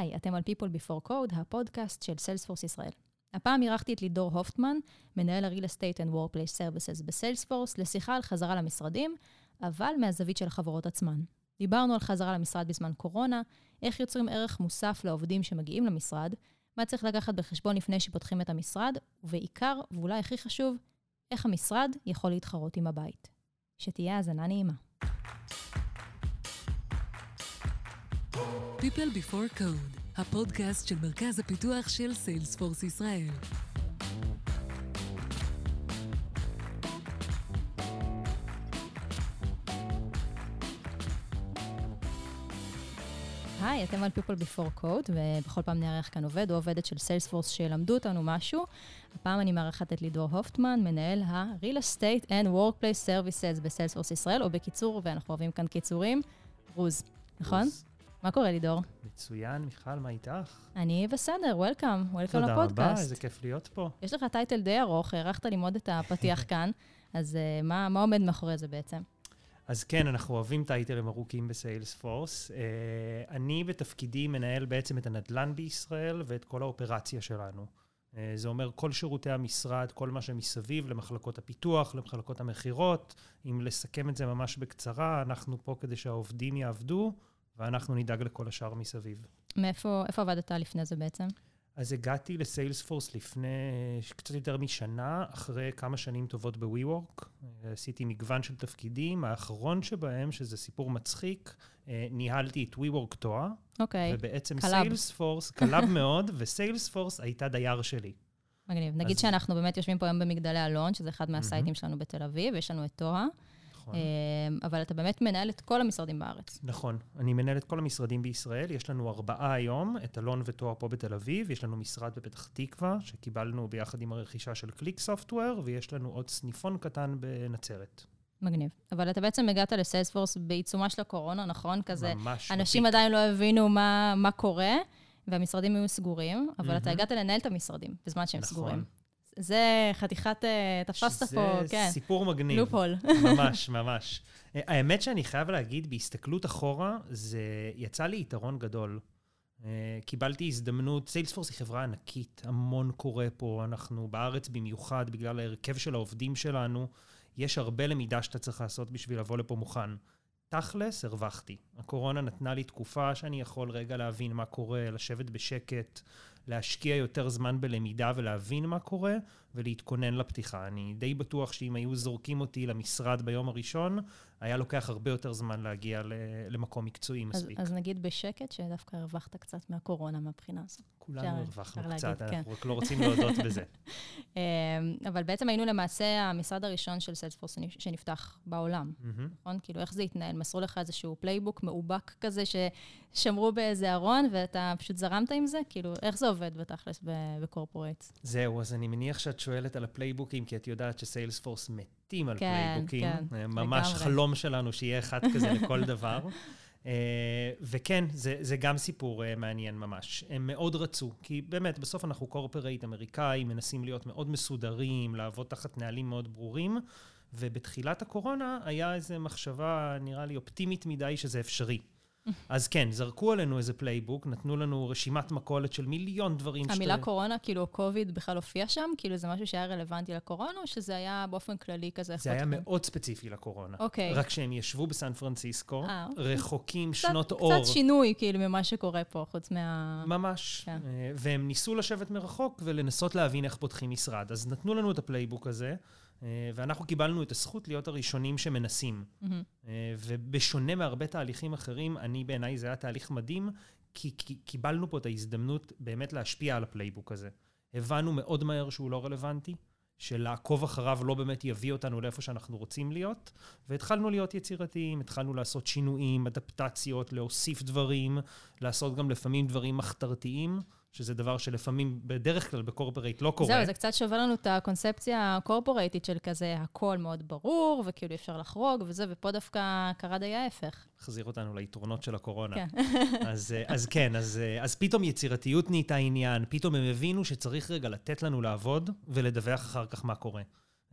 היי, אתם על People Before Code, הפודקאסט של סיילספורס ישראל. הפעם אירחתי את לידור הופטמן, מנהל ה-Real Estate and Workplace Services בסיילספורס, לשיחה על חזרה למשרדים, אבל מהזווית של החברות עצמן. דיברנו על חזרה למשרד בזמן קורונה, איך יוצרים ערך מוסף לעובדים שמגיעים למשרד, מה צריך לקחת בחשבון לפני שפותחים את המשרד, ובעיקר, ואולי הכי חשוב, איך המשרד יכול להתחרות עם הבית. שתהיה האזנה נעימה. People Before Code, הפודקאסט של מרכז הפיתוח של סיילספורס ישראל. היי, אתם על People Before Code, ובכל פעם נארח כאן עובד או עובדת של סיילספורס שלמדו אותנו משהו. הפעם אני מארחת את לידור הופטמן, מנהל ה-Real Estate and Workplace Services בסיילספורס ישראל, או בקיצור, ואנחנו אוהבים כאן קיצורים, רוז, נכון? רוז. מה קורה, לידור? מצוין, מיכל, מה איתך? אני בסדר, וולקאם, וולקאם תודה רבה, לפודקאסט. איזה כיף להיות פה. יש לך טייטל די ארוך, הארכת ללמוד את הפתיח כאן, אז uh, מה, מה עומד מאחורי זה בעצם? אז כן, אנחנו אוהבים טייטלים ארוכים בסיילספורס. Uh, אני בתפקידי מנהל בעצם את הנדל"ן בישראל ואת כל האופרציה שלנו. Uh, זה אומר כל שירותי המשרד, כל מה שמסביב למחלקות הפיתוח, למחלקות המכירות. אם לסכם את זה ממש בקצרה, אנחנו פה כדי שהעובדים יעבדו, ואנחנו נדאג לכל השאר מסביב. מאיפה איפה עבדת לפני זה בעצם? אז הגעתי לסיילספורס לפני קצת יותר משנה, אחרי כמה שנים טובות ב-WeWork. עשיתי מגוון של תפקידים, האחרון שבהם, שזה סיפור מצחיק, אה, ניהלתי את WeWork תואר, אוקיי, ובעצם קלאב. סיילספורס, קלאב מאוד, וסיילספורס הייתה דייר שלי. מגניב. נגיד אז- שאנחנו באמת יושבים פה היום במגדלי אלון, שזה אחד מהסייטים שלנו בתל אביב, יש לנו את טוהה, נכון. אמ, אבל אתה באמת מנהל את כל המשרדים בארץ. נכון. אני מנהל את כל המשרדים בישראל, יש לנו ארבעה היום, את אלון ותואר פה בתל אביב, יש לנו משרד בפתח תקווה, שקיבלנו ביחד עם הרכישה של קליק סופטוור, ויש לנו עוד סניפון קטן בנצרת. מגניב. אבל אתה בעצם הגעת לסיילספורס בעיצומה של הקורונה, נכון? כזה, ממש אנשים בפיק. עדיין לא הבינו מה, מה קורה, והמשרדים היו סגורים, אבל אתה מהמם. הגעת לנהל את המשרדים בזמן שהם נכון. סגורים. זה חתיכת, אה, תפסת פה, כן, זה סיפור מגניב. לופול. ממש, ממש. אה, האמת שאני חייב להגיד, בהסתכלות אחורה, זה יצא לי יתרון גדול. אה, קיבלתי הזדמנות, סיילספורס היא חברה ענקית, המון קורה פה, אנחנו בארץ במיוחד, בגלל ההרכב של העובדים שלנו, יש הרבה למידה שאתה צריך לעשות בשביל לבוא לפה מוכן. תכלס, הרווחתי. הקורונה נתנה לי תקופה שאני יכול רגע להבין מה קורה, לשבת בשקט, להשקיע יותר זמן בלמידה ולהבין מה קורה, ולהתכונן לפתיחה. אני די בטוח שאם היו זורקים אותי למשרד ביום הראשון, היה לוקח הרבה יותר זמן להגיע למקום מקצועי אז, מספיק. אז נגיד בשקט, שדווקא הרווחת קצת מהקורונה מהבחינה הזאת. כולנו הרווחנו קצת, להגיד, כן. אנחנו רק לא רוצים להודות בזה. אמ, אבל בעצם היינו למעשה המשרד הראשון של סיילספורס שנפתח בעולם. נכון? כאילו, איך זה התנהל? מסרו לך איזשהו playbook מאובק כזה ששמרו באיזה ארון, ואתה פשוט זרמת עם זה? כאילו, איך זה עובד בתכלס ב- ב corporate? זהו, אז אני מניח שאת שואלת על הפלייבוקים, כי את יודעת שסיילספורס מתים על כן, פלייבוקים. כן, אה, ממש. חלום שלנו שיהיה אחד כזה לכל דבר. אה, וכן, זה, זה גם סיפור אה, מעניין ממש. הם מאוד רצו, כי באמת, בסוף אנחנו corporate אמריקאי, מנסים להיות מאוד מסודרים, לעבוד תחת נהלים מאוד ברורים, ובתחילת הקורונה היה איזו מחשבה, נראה לי, אופטימית מדי שזה אפשרי. אז כן, זרקו עלינו איזה playbook, נתנו לנו רשימת מכולת של מיליון דברים המילה קורונה, כאילו, קוביד בכלל הופיע שם? כאילו, זה משהו שהיה רלוונטי לקורונה, או שזה היה באופן כללי כזה? זה היה? מאוד ספציפי לקורונה. אוקיי. רק שהם ישבו בסן פרנסיסקו, אה, אוקיי. רחוקים קצת- שנות אור. קצת שינוי, כאילו, ממה שקורה פה, חוץ מה... ממש. כן. אה, והם ניסו לשבת מרחוק ולנסות להבין איך פותחים משרד. אז נתנו לנו את ה playbook הזה, ואנחנו קיבלנו את הזכות להיות הראשונים שמנסים. מהמם. אה, ובשונה מהרבה תהליכים אחרים, אני בעיניי זה היה תהליך מדהים, כי כי קיבלנו פה את ההזדמנות באמת להשפיע על ה playbook הזה. הבנו מאוד מהר שהוא לא רלוונטי, שלעקוב אחריו לא באמת יביא אותנו לאיפה שאנחנו רוצים להיות, והתחלנו להיות יצירתיים, התחלנו לעשות שינויים, אדפטציות, להוסיף דברים, לעשות גם לפעמים דברים מחתרתיים, שזה דבר שלפעמים, בדרך כלל ב corporate לא קורה. זהו, זה קצת שובר לנו את הקונספציה הקורפורייטית של כזה, הכל מאוד ברור, וכאילו אפשר לחרוג וזה, ופה דווקא קרה די ההפך. החזיר אותנו ליתרונות של הקורונה. כן. אז, אה, אז כן, אז, אה, אז פתאום יצירתיות נהייתה עניין, פתאום הם הבינו שצריך רגע לתת לנו לעבוד ולדווח אחר כך מה קורה.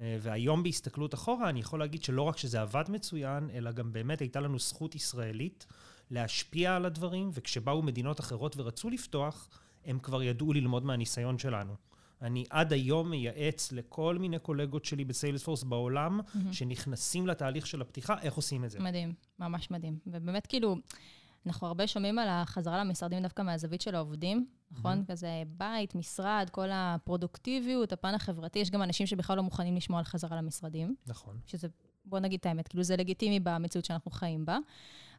אה, והיום בהסתכלות אחורה, אני יכול להגיד שלא רק שזה עבד מצוין, אלא גם באמת הייתה לנו זכות ישראלית להשפיע על הדברים, וכשבאו מדינות אחרות ורצו לפתוח, הם כבר ידעו ללמוד מהניסיון שלנו. אני עד היום מייעץ לכל מיני קולגות שלי בסיילספורס בעולם, mm-hmm. שנכנסים לתהליך של הפתיחה, איך עושים את זה. מדהים, ממש מדהים. ובאמת, כאילו, אנחנו הרבה שומעים על החזרה למשרדים דווקא מהזווית של העובדים, נכון? Mm-hmm. כזה בית, משרד, כל הפרודוקטיביות, הפן החברתי. יש גם אנשים שבכלל לא מוכנים לשמוע על חזרה למשרדים. נכון. שזה, בוא נגיד את האמת, כאילו זה לגיטימי במציאות שאנחנו חיים בה.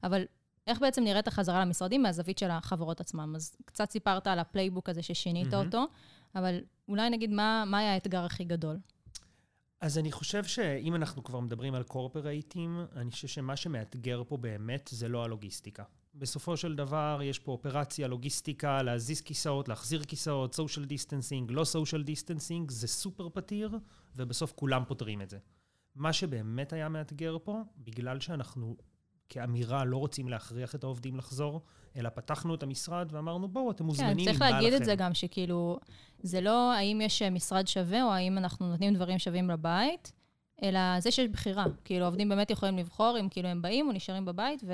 אבל איך בעצם נראית החזרה למשרדים מהזווית של החברות עצמם? אז קצת סיפרת על ה playbook הזה ששינית mm-hmm. אותו, אבל אולי נגיד מה, מה היה האתגר הכי גדול? אז אני חושב שאם אנחנו כבר מדברים על קורפרייטים, אני חושב שמה שמאתגר פה באמת זה לא הלוגיסטיקה. בסופו של דבר יש פה אופרציה, לוגיסטיקה, להזיז כיסאות, להחזיר כיסאות, social distancing, לא social distancing, זה סופר פתיר, ובסוף כולם פותרים את זה. מה שבאמת היה מאתגר פה, בגלל שאנחנו כאמירה לא רוצים להכריח את העובדים לחזור, אלא פתחנו את המשרד ואמרנו, בואו, אתם מוזמנים, כן, צריך להגיד לכם. את זה גם, שכאילו, זה לא האם יש משרד שווה או האם אנחנו נותנים דברים שווים לבית, אלא זה שיש בחירה. כאילו, העובדים באמת יכולים לבחור אם כאילו הם באים או נשארים בבית, ו...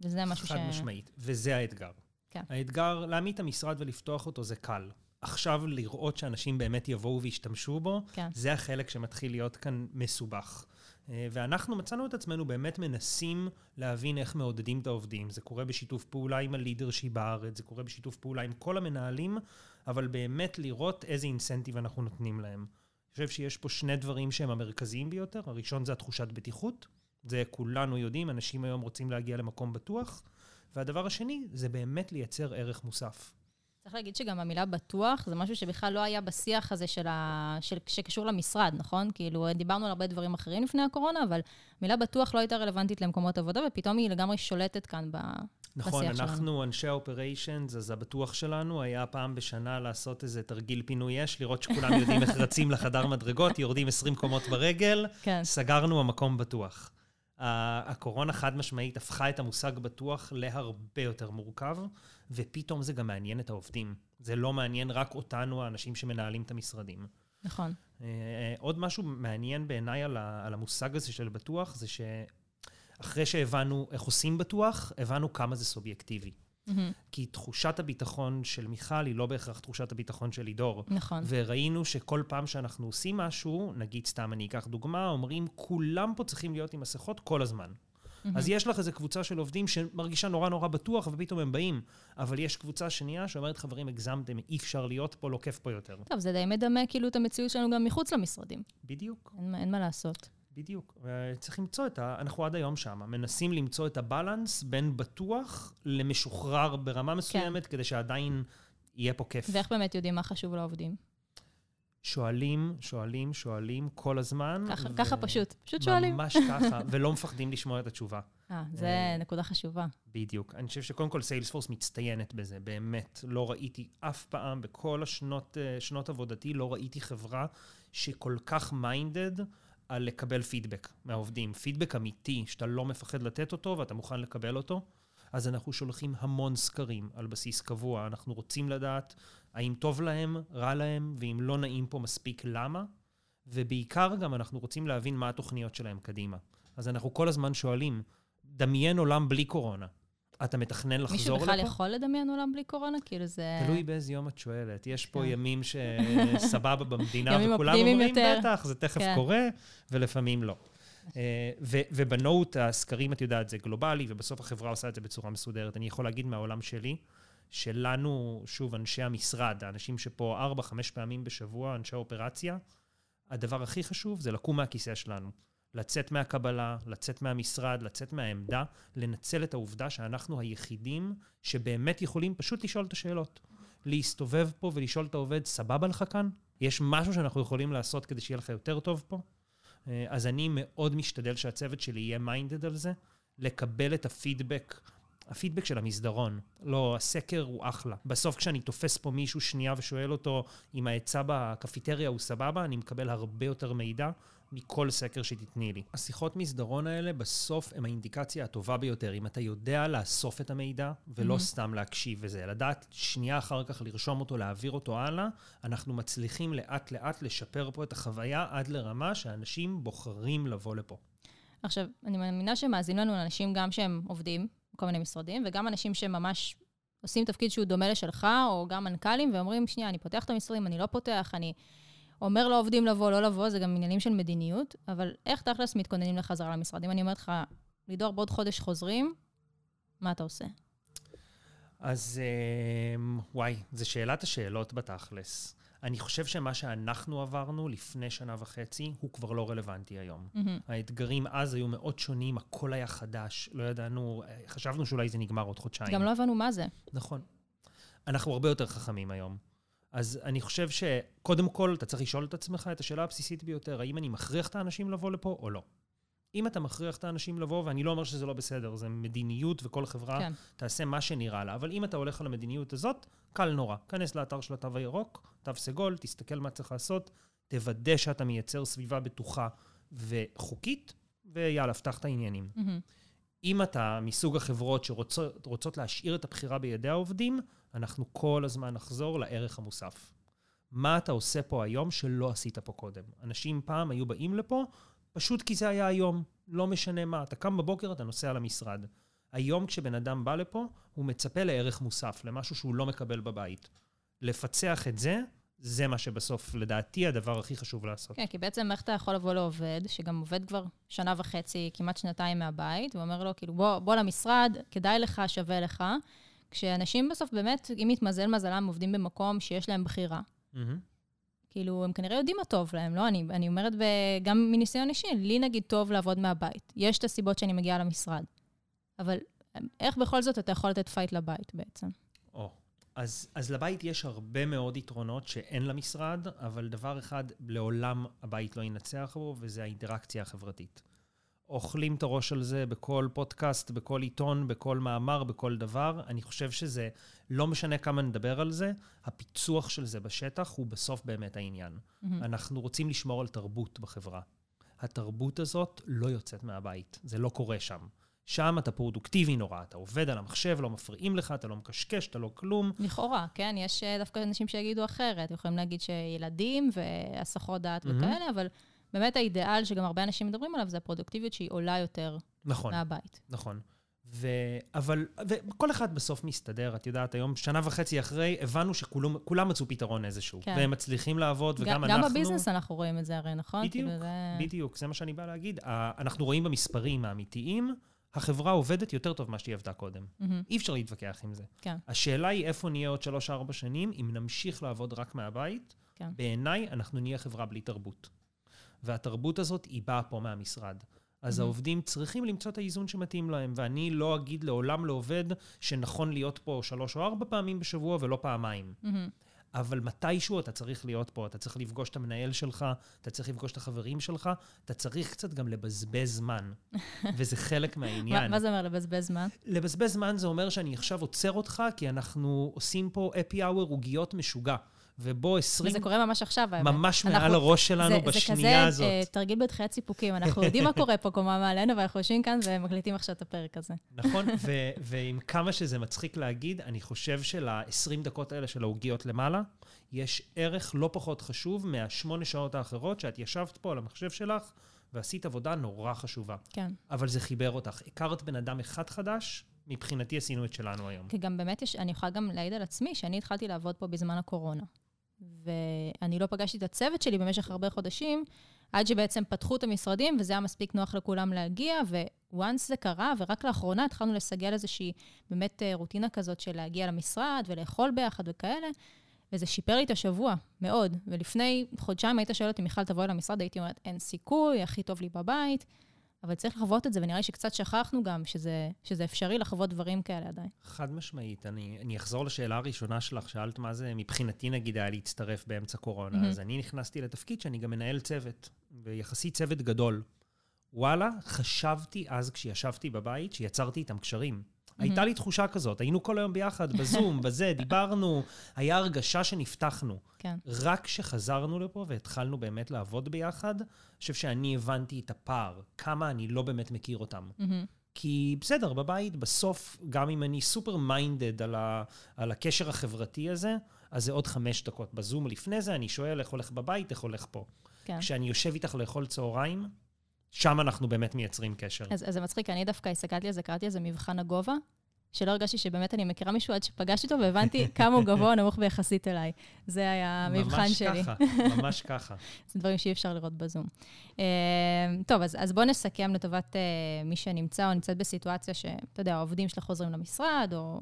וזה משהו ש... חד משמעית, וזה האתגר. כן. האתגר, להעמיד את המשרד ולפתוח אותו זה קל. עכשיו לראות שאנשים באמת יבואו וישתמשו בו, כן. זה החלק שמתחיל להיות כאן מסובך. אה, ואנחנו מצאנו את עצמנו באמת מנסים להבין איך מעודדים את העובדים. זה קורה בשיתוף פעולה עם הלידרשיפ בארץ, זה קורה בשיתוף פעולה עם כל המנהלים, אבל באמת לראות איזה אינסנטיב אנחנו נותנים להם. אני חושב שיש פה שני דברים שהם המרכזיים ביותר. הראשון זה התחושת בטיחות. זה כולנו יודעים, אנשים היום רוצים להגיע למקום בטוח. והדבר השני זה באמת לייצר ערך מוסף. צריך להגיד שגם המילה בטוח זה משהו שבכלל לא היה בשיח הזה של ה... של... שקשור למשרד, נכון? כאילו, דיברנו על הרבה דברים אחרים לפני הקורונה, אבל מילה בטוח לא הייתה רלוונטית למקומות עבודה, ופתאום היא לגמרי שולטת כאן ב... נכון, בשיח אנחנו שלנו. אנשי האופריישנס, אז הבטוח שלנו היה פעם בשנה לעשות איזה תרגיל פינוי אש, לראות שכולם יודעים איך רצים לחדר מדרגות, יורדים 20 קומות ברגל, כן. סגרנו המקום בטוח. הקורונה חד משמעית הפכה את המושג בטוח להרבה יותר מורכב, ופתאום זה גם מעניין את העובדים. זה לא מעניין רק אותנו, האנשים שמנהלים את המשרדים. נכון. אה, עוד משהו מעניין בעיניי על, על המושג הזה של בטוח, זה שאחרי שהבנו איך עושים בטוח, הבנו כמה זה סובייקטיבי. Mm-hmm. כי תחושת הביטחון של מיכל היא לא בהכרח תחושת הביטחון של לידור. נכון. וראינו שכל פעם שאנחנו עושים משהו, נגיד סתם אני אקח דוגמה, אומרים, כולם פה צריכים להיות עם מסכות כל הזמן. Mm-hmm. אז יש לך איזו קבוצה של עובדים שמרגישה נורא נורא בטוח, ופתאום הם באים. אבל יש קבוצה שנייה שאומרת, חברים, הגזמתם, אי אפשר להיות פה, לא כיף פה יותר. טוב, זה די מדמה כאילו את המציאות שלנו גם מחוץ למשרדים. בדיוק. אין, אין מה לעשות. בדיוק. צריך למצוא את ה... אנחנו עד היום שם, מנסים למצוא את הבלנס בין בטוח למשוחרר ברמה כן. מסוימת, כן. כדי שעדיין יהיה פה כיף. ואיך באמת יודעים מה חשוב לעובדים? שואלים, שואלים, שואלים כל הזמן. ככה, ו... ככה פשוט, פשוט שואלים. ממש ככה, ולא מפחדים לשמוע את התשובה. אה, זה אה, נקודה חשובה. בדיוק. אני חושב שקודם כל סיילספורס מצטיינת בזה, באמת. לא ראיתי אף פעם, בכל השנות אה, שנות עבודתי, לא ראיתי חברה שכל כך מיינדד על לקבל פידבק מהעובדים. פידבק אמיתי, שאתה לא מפחד לתת אותו ואתה מוכן לקבל אותו. אז אנחנו שולחים המון סקרים על בסיס קבוע. אנחנו רוצים לדעת האם טוב להם, רע להם, ואם לא נעים פה מספיק, למה. ובעיקר גם אנחנו רוצים להבין מה התוכניות שלהם קדימה. אז אנחנו כל הזמן שואלים, דמיין עולם בלי קורונה. אתה מתכנן לחזור לפה? מישהו בכלל יכול לדמיין עולם בלי קורונה? כאילו זה... תלוי באיזה יום את שואלת. יש פה כן. ימים שסבבה במדינה, וכולם אומרים, יותר. בטח, זה תכף כן. קורה, ולפעמים לא. אה, ובנוט, הסקרים, את יודעת, זה גלובלי, ובסוף החברה עושה את זה בצורה מסודרת. אני יכול להגיד מהעולם שלי, שלנו, שוב, אנשי המשרד, האנשים שפה ארבע, חמש פעמים בשבוע, אנשי האופרציה, הדבר הכי חשוב זה לקום מהכיסא שלנו. לצאת מהקבלה, לצאת מהמשרד, לצאת מהעמדה, לנצל את העובדה שאנחנו היחידים שבאמת יכולים פשוט לשאול את השאלות. להסתובב פה ולשאול את העובד, סבבה לך כאן? יש משהו שאנחנו יכולים לעשות כדי שיהיה לך יותר טוב פה? אה, אז אני מאוד משתדל שהצוות שלי יהיה מיינדד על זה, לקבל את הפידבק הפידבק של המסדרון. לא, הסקר הוא אחלה. בסוף כשאני תופס פה מישהו שנייה ושואל אותו אם ההיצע בקפיטריה הוא סבבה, אני מקבל הרבה יותר מידע מכל סקר שתתני לי. השיחות מסדרון האלה בסוף הם האינדיקציה הטובה ביותר. אם אתה יודע לאסוף את המידע ולא mm-hmm. סתם להקשיב וזה, לדעת שנייה אחר כך לרשום אותו, להעביר אותו הלאה, אנחנו מצליחים לאט לאט לשפר פה את החוויה עד לרמה שאנשים בוחרים לבוא לפה. עכשיו, אני מאמינה שמאזינים לנו אנשים גם שהם עובדים, כל מיני משרדים, וגם אנשים שממש עושים תפקיד שהוא דומה לשלך, או גם מנכ"לים, ואומרים, שנייה, אני פותח את המשרדים, אני לא פותח, אני אומר לעובדים לבוא, לא לבוא, זה גם עניינים של מדיניות, אבל איך תכלס מתכוננים לחזרה למשרד? אם אני אומרת לך, לידור, בעוד חודש חוזרים, מה אתה עושה? אז אמ, וואי, זו שאלת השאלות בתכלס. אני חושב שמה שאנחנו עברנו לפני שנה וחצי, הוא כבר לא רלוונטי היום. Mm-hmm. האתגרים אז היו מאוד שונים, הכל היה חדש, לא ידענו, חשבנו שאולי זה נגמר עוד חודשיים. גם לא הבנו מה זה. נכון. אנחנו הרבה יותר חכמים היום. אז אני חושב שקודם כל, אתה צריך לשאול את עצמך את השאלה הבסיסית ביותר, האם אני מכריח את האנשים לבוא לפה או לא. אם אתה מכריח את האנשים לבוא, ואני לא אומר שזה לא בסדר, זה מדיניות וכל חברה כן. תעשה מה שנראה לה, אבל אם אתה הולך על המדיניות הזאת, קל נורא. כנס לאתר של התו הירוק, תו סגול, תסתכל מה צריך לעשות, תוודא שאתה מייצר סביבה בטוחה וחוקית, ויאללה, פתח את העניינים. Mm-hmm. אם אתה מסוג החברות שרוצות להשאיר את הבחירה בידי העובדים, אנחנו כל הזמן נחזור לערך המוסף. מה אתה עושה פה היום שלא עשית פה קודם? אנשים פעם היו באים לפה פשוט כי זה היה היום, לא משנה מה. אתה קם בבוקר, אתה נוסע למשרד. היום כשבן אדם בא לפה, הוא מצפה לערך מוסף, למשהו שהוא לא מקבל בבית. לפצח את זה, זה מה שבסוף, לדעתי, הדבר הכי חשוב לעשות. כן, כי בעצם איך אתה יכול לבוא לעובד, שגם עובד כבר שנה וחצי, כמעט שנתיים מהבית, ואומר לו, כאילו, בוא, בוא למשרד, כדאי לך, שווה לך. כשאנשים בסוף באמת, אם יתמזל מזלם, עובדים במקום שיש להם בחירה. Mm-hmm. כאילו, הם כנראה יודעים מה טוב להם, לא? אני, אני אומרת, ב, גם מניסיון אישי, לי נגיד טוב לעבוד מהבית. יש את הסיבות שאני מגיעה למשרד. אבל איך בכל זאת אתה יכול לתת fight לבית בעצם? או, אז, אז לבית יש הרבה מאוד יתרונות שאין למשרד, אבל דבר אחד, לעולם הבית לא ינצח בו, וזה האינטראקציה החברתית. אוכלים את הראש על זה בכל פודקאסט, בכל עיתון, בכל מאמר, בכל דבר. אני חושב שזה, לא משנה כמה נדבר על זה, הפיצוח של זה בשטח הוא בסוף באמת העניין. Mm-hmm. אנחנו רוצים לשמור על תרבות בחברה. התרבות הזאת לא יוצאת מהבית, זה לא קורה שם. שם אתה פרודוקטיבי נורא, אתה עובד על המחשב, לא מפריעים לך, אתה לא מקשקש, אתה לא כלום. לכאורה, כן, יש אה, דווקא אנשים שיגידו אחרת. יכולים להגיד שילדים והסחות דעת mm-hmm. וכאלה, אבל באמת האידיאל שגם הרבה אנשים מדברים עליו, זה הפרודוקטיביות שהיא עולה יותר נכון, מהבית. נכון. ו... אבל, וכל אחד בסוף מסתדר, את יודעת, היום, שנה וחצי אחרי, הבנו שכולם מצאו פתרון איזשהו. כן. והם מצליחים לעבוד, וגם גם אנחנו... גם בביזנס אנחנו רואים את זה הרי, נכון? בדיוק, כאילו זה... בדיוק, זה מה שאני בא להגיד. אנחנו רואים במספרים האמיתיים, החברה עובדת יותר טוב ממה שהיא עבדה קודם. Mm-hmm. אי אפשר להתווכח עם זה. כן. השאלה היא איפה נהיה עוד שלוש-ארבע שנים, אם נמשיך לעבוד רק מהבית. כן. בעיניי, אנחנו נהיה חברה בלי תרבות. והתרבות הזאת היא באה פה מהמשרד. אז Mhm. העובדים צריכים למצוא את האיזון שמתאים להם, ואני לא אגיד לעולם לעובד שנכון להיות פה שלוש או ארבע פעמים בשבוע ולא פעמיים. מהמם. אבל מתישהו אתה צריך להיות פה, אתה צריך לפגוש את המנהל שלך, אתה צריך לפגוש את החברים שלך, אתה צריך קצת גם לבזבז זמן, וזה חלק מה, מהעניין. מה זה אומר לבזבז זמן? לבזבז זמן זה אומר שאני עכשיו עוצר אותך, כי אנחנו עושים פה אפי אאואר עוגיות משוגע, ובו 20... וזה קורה ממש עכשיו, האמת. ממש מעל אנחנו- הראש שלנו זה, בשנייה זה כזה הזאת. אה, תרגיל בתחיית סיפוקים. אנחנו יודעים מה קורה פה קומה מעלינו, ואנחנו יושבים כאן ומקליטים עכשיו את הפרק הזה. נכון, ו- ועם כמה שזה מצחיק להגיד, אני חושב של-20 דקות האלה של העוגיות למעלה, יש ערך לא פחות חשוב מהשמונה שעות האחרות שאת ישבת פה על המחשב שלך ועשית עבודה נורא חשובה. כן. אבל זה חיבר אותך. הכרת בן אדם אחד חדש, מבחינתי עשינו את שלנו היום. כי גם באמת יש, אני יכולה גם להעיד על עצמי, שאני התחלתי לעבוד פה בזמן הקורונה. ואני לא פגשתי את הצוות שלי במשך הרבה חודשים, עד שבעצם פתחו את המשרדים, וזה היה מספיק נוח לכולם להגיע, וואנס זה קרה, ורק לאחרונה התחלנו לסגל איזושהי באמת אה, רוטינה כזאת של להגיע למשרד ולאכול ביחד וכאלה, וזה שיפר לי את השבוע, מאוד. ולפני חודשיים היית שואל אותי, מיכל, תבואי למשרד, הייתי אומרת, אין סיכוי, הכי טוב לי בבית. אבל צריך לחוות את זה, ונראה לי שקצת שכחנו גם שזה, שזה אפשרי לחוות דברים כאלה עדיין. חד משמעית. אני, אני אחזור לשאלה הראשונה שלך, שאלת מה זה מבחינתי נגיד היה להצטרף באמצע קורונה. מהמם. אז אני נכנסתי לתפקיד שאני גם מנהל צוות, ויחסית צוות גדול. וואלה, חשבתי אז כשישבתי בבית, שיצרתי איתם קשרים. הייתה לי תחושה כזאת, היינו כל היום ביחד, בזום, בזה, דיברנו, היה הרגשה שנפתחנו. כן. רק כשחזרנו לפה והתחלנו באמת לעבוד ביחד, אני חושב שאני הבנתי את הפער, כמה אני לא באמת מכיר אותם. מהמם. כי בסדר, בבית, בסוף, גם אם אני סופר מיינדד על, ה, על הקשר החברתי הזה, אז זה עוד חמש דקות. בזום לפני זה אני שואל איך הולך בבית, איך הולך פה. כן. כשאני יושב איתך לאכול צהריים, שם אנחנו באמת מייצרים קשר. אז, אז זה מצחיק, אני דווקא הסתכלתי על זה, קראתי לזה מבחן הגובה, שלא הרגשתי שבאמת אני מכירה מישהו עד שפגשתי אותו והבנתי כמה הוא גבוה או נמוך ביחסית אליי. זה היה המבחן שלי. ממש ככה, ממש ככה. זה דברים שאי אפשר לראות בזום. Uh, טוב, אז, אז בואו נסכם לטובת uh, מי שנמצא או נמצאת בסיטואציה שאתה יודע, העובדים שלך חוזרים למשרד, או,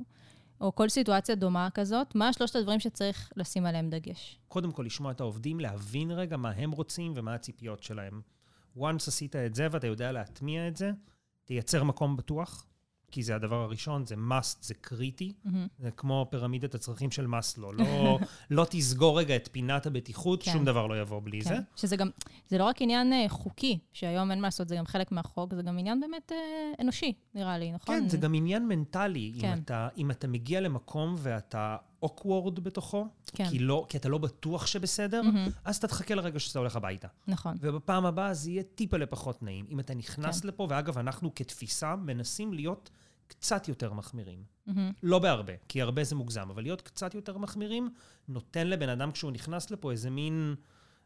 או כל סיטואציה דומה כזאת, מה שלושת הדברים שצריך לשים עליהם דגש? קודם כל, לשמוע את העובדים, להבין רגע מה הם רוצים ומה הציפיות שלהם. Once עשית את זה ואתה יודע להטמיע את זה, תייצר מקום בטוח, כי זה הדבר הראשון, זה must, זה קריטי. Mm-hmm. זה כמו פירמידת הצרכים של מאסלו. לא, לא תסגור רגע את פינת הבטיחות, כן. שום דבר לא יבוא בלי כן. זה. שזה גם, זה לא רק עניין uh, חוקי, שהיום אין מה לעשות, זה גם חלק מהחוק, זה גם עניין באמת uh, אנושי, נראה לי, נכון? כן, זה גם עניין מנטלי. כן. אם, אתה, אם אתה מגיע למקום ואתה awkward בתוכו, כן. כי, לא, כי אתה לא בטוח שבסדר, מהמם. אז אתה תחכה לרגע שאתה הולך הביתה. נכון. ובפעם הבאה זה יהיה טיפה לפחות נעים. אם אתה נכנס כן. לפה, ואגב, אנחנו כתפיסה מנסים להיות קצת יותר מחמירים. מהמם. לא בהרבה, כי הרבה זה מוגזם, אבל להיות קצת יותר מחמירים, נותן לבן אדם כשהוא נכנס לפה איזה מין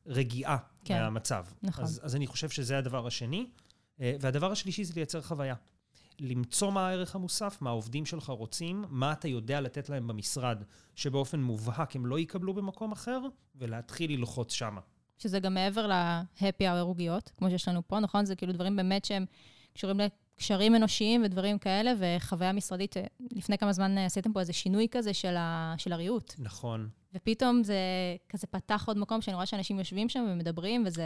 רגיעה כן. כן. מהמצב. נכון. אז, אז אני חושב שזה הדבר השני. אה, והדבר השלישי זה לייצר חוויה. למצוא מה הערך המוסף, מה העובדים שלך רוצים, מה אתה יודע לתת להם במשרד, שבאופן מובהק הם לא יקבלו במקום אחר, ולהתחיל ללחוץ שמה. שזה גם מעבר ל-happy hour ערוגיות, כמו שיש לנו פה, נכון? זה כאילו דברים באמת שהם קשורים לקשרים אנושיים ודברים כאלה, וחוויה משרדית. אה, לפני כמה זמן אה, עשיתם פה איזה שינוי כזה של, ה... של הריהוט, נכון. ופתאום זה כזה פתח עוד מקום שאני רואה שאנשים יושבים שם ומדברים, וזה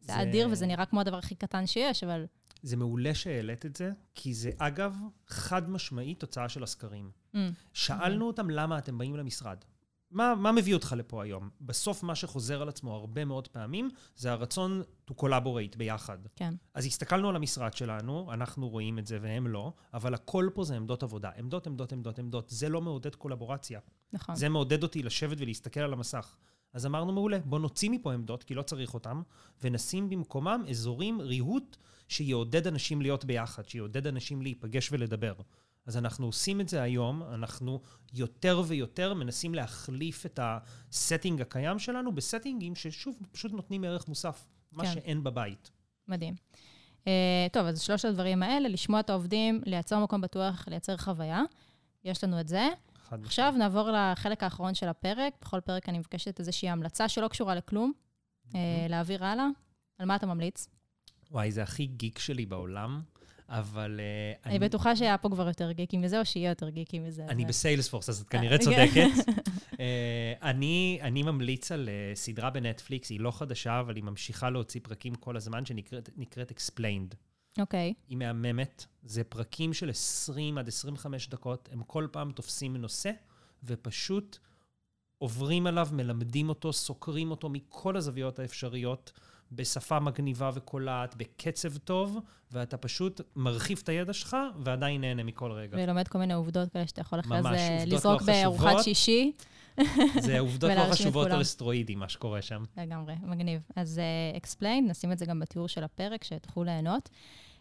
זה... זה- אדיר, וזה נראה כמו הדבר הכי קטן שיש, אבל... זה מעולה שהעלית את זה, כי זה אגב חד משמעית תוצאה של הסקרים. Mm, שאלנו אותם למה אתם באים למשרד. מה, מה מביא אותך לפה היום? בסוף מה שחוזר על עצמו הרבה מאוד פעמים, זה הרצון to collaborate ביחד. כן, אז הסתכלנו על המשרד שלנו, אנחנו רואים את זה והם לא, אבל הכל פה זה עמדות עבודה. עמדות, עמדות, עמדות, עמדות. זה לא מעודד קולבורציה. נכון. זה מעודד אותי לשבת ולהסתכל על המסך. אז אמרנו, מעולה, בוא נוציא מפה עמדות, כי לא צריך אותם, ונשים במקומם אזורים, ריהוט, שיעודד אנשים להיות ביחד, שיעודד אנשים להיפגש ולדבר. אז אנחנו עושים את זה היום, אנחנו יותר ויותר מנסים להחליף את הסטינג הקיים שלנו בסטינגים ששוב, פשוט נותנים ערך מוסף, מה כן. שאין בבית. מדהים. Uh, טוב, אז שלושת הדברים האלה, לשמוע את העובדים, לייצר מקום בטוח, לייצר חוויה. יש לנו את זה. חד עכשיו נעבור לחלק האחרון של הפרק. בכל פרק אני מבקשת איזושהי המלצה שלא קשורה לכלום, uh, להעביר הלאה. על מה אתה ממליץ? וואי, זה הכי גיק שלי בעולם, אבל... uh, אני בטוחה שהיה פה כבר יותר גיקי מזה, או שיהיה יותר גיקי מזה. אני אז- בסיילספורס, אז את אה, כנראה כן. צודקת. אה, אני אני ממליץ על אה, סדרה בנטפליקס, היא לא חדשה, אבל היא ממשיכה להוציא פרקים כל הזמן, שנקראת נקראת Explained. אוקיי, היא מהממת, זה פרקים של 20 עד 25 דקות, הם כל פעם תופסים נושא, ופשוט עוברים עליו, מלמדים אותו, סוקרים אותו מכל הזוויות האפשריות, בשפה מגניבה וקולעת, בקצב טוב, ואתה פשוט מרחיב את הידע שלך, ועדיין נהנה מכל רגע. ולומד כל מיני עובדות כאלה שאתה יכול אחרי ממש, זה עובדות לא לזרוק בארוחת. שישי. זה עובדות לא חשובות. על אסטרואידים, מה שקורה שם. לגמרי, מגניב. אז uh, explain, נשים את זה גם בתיאור של הפרק, שתוכלו ליהנות.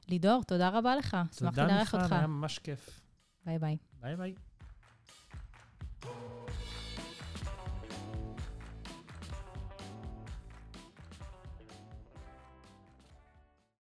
לידור, תודה רבה לך. שמחתי תודה לארח אותך. היה ממש כיף. ביי ביי. ביי ביי.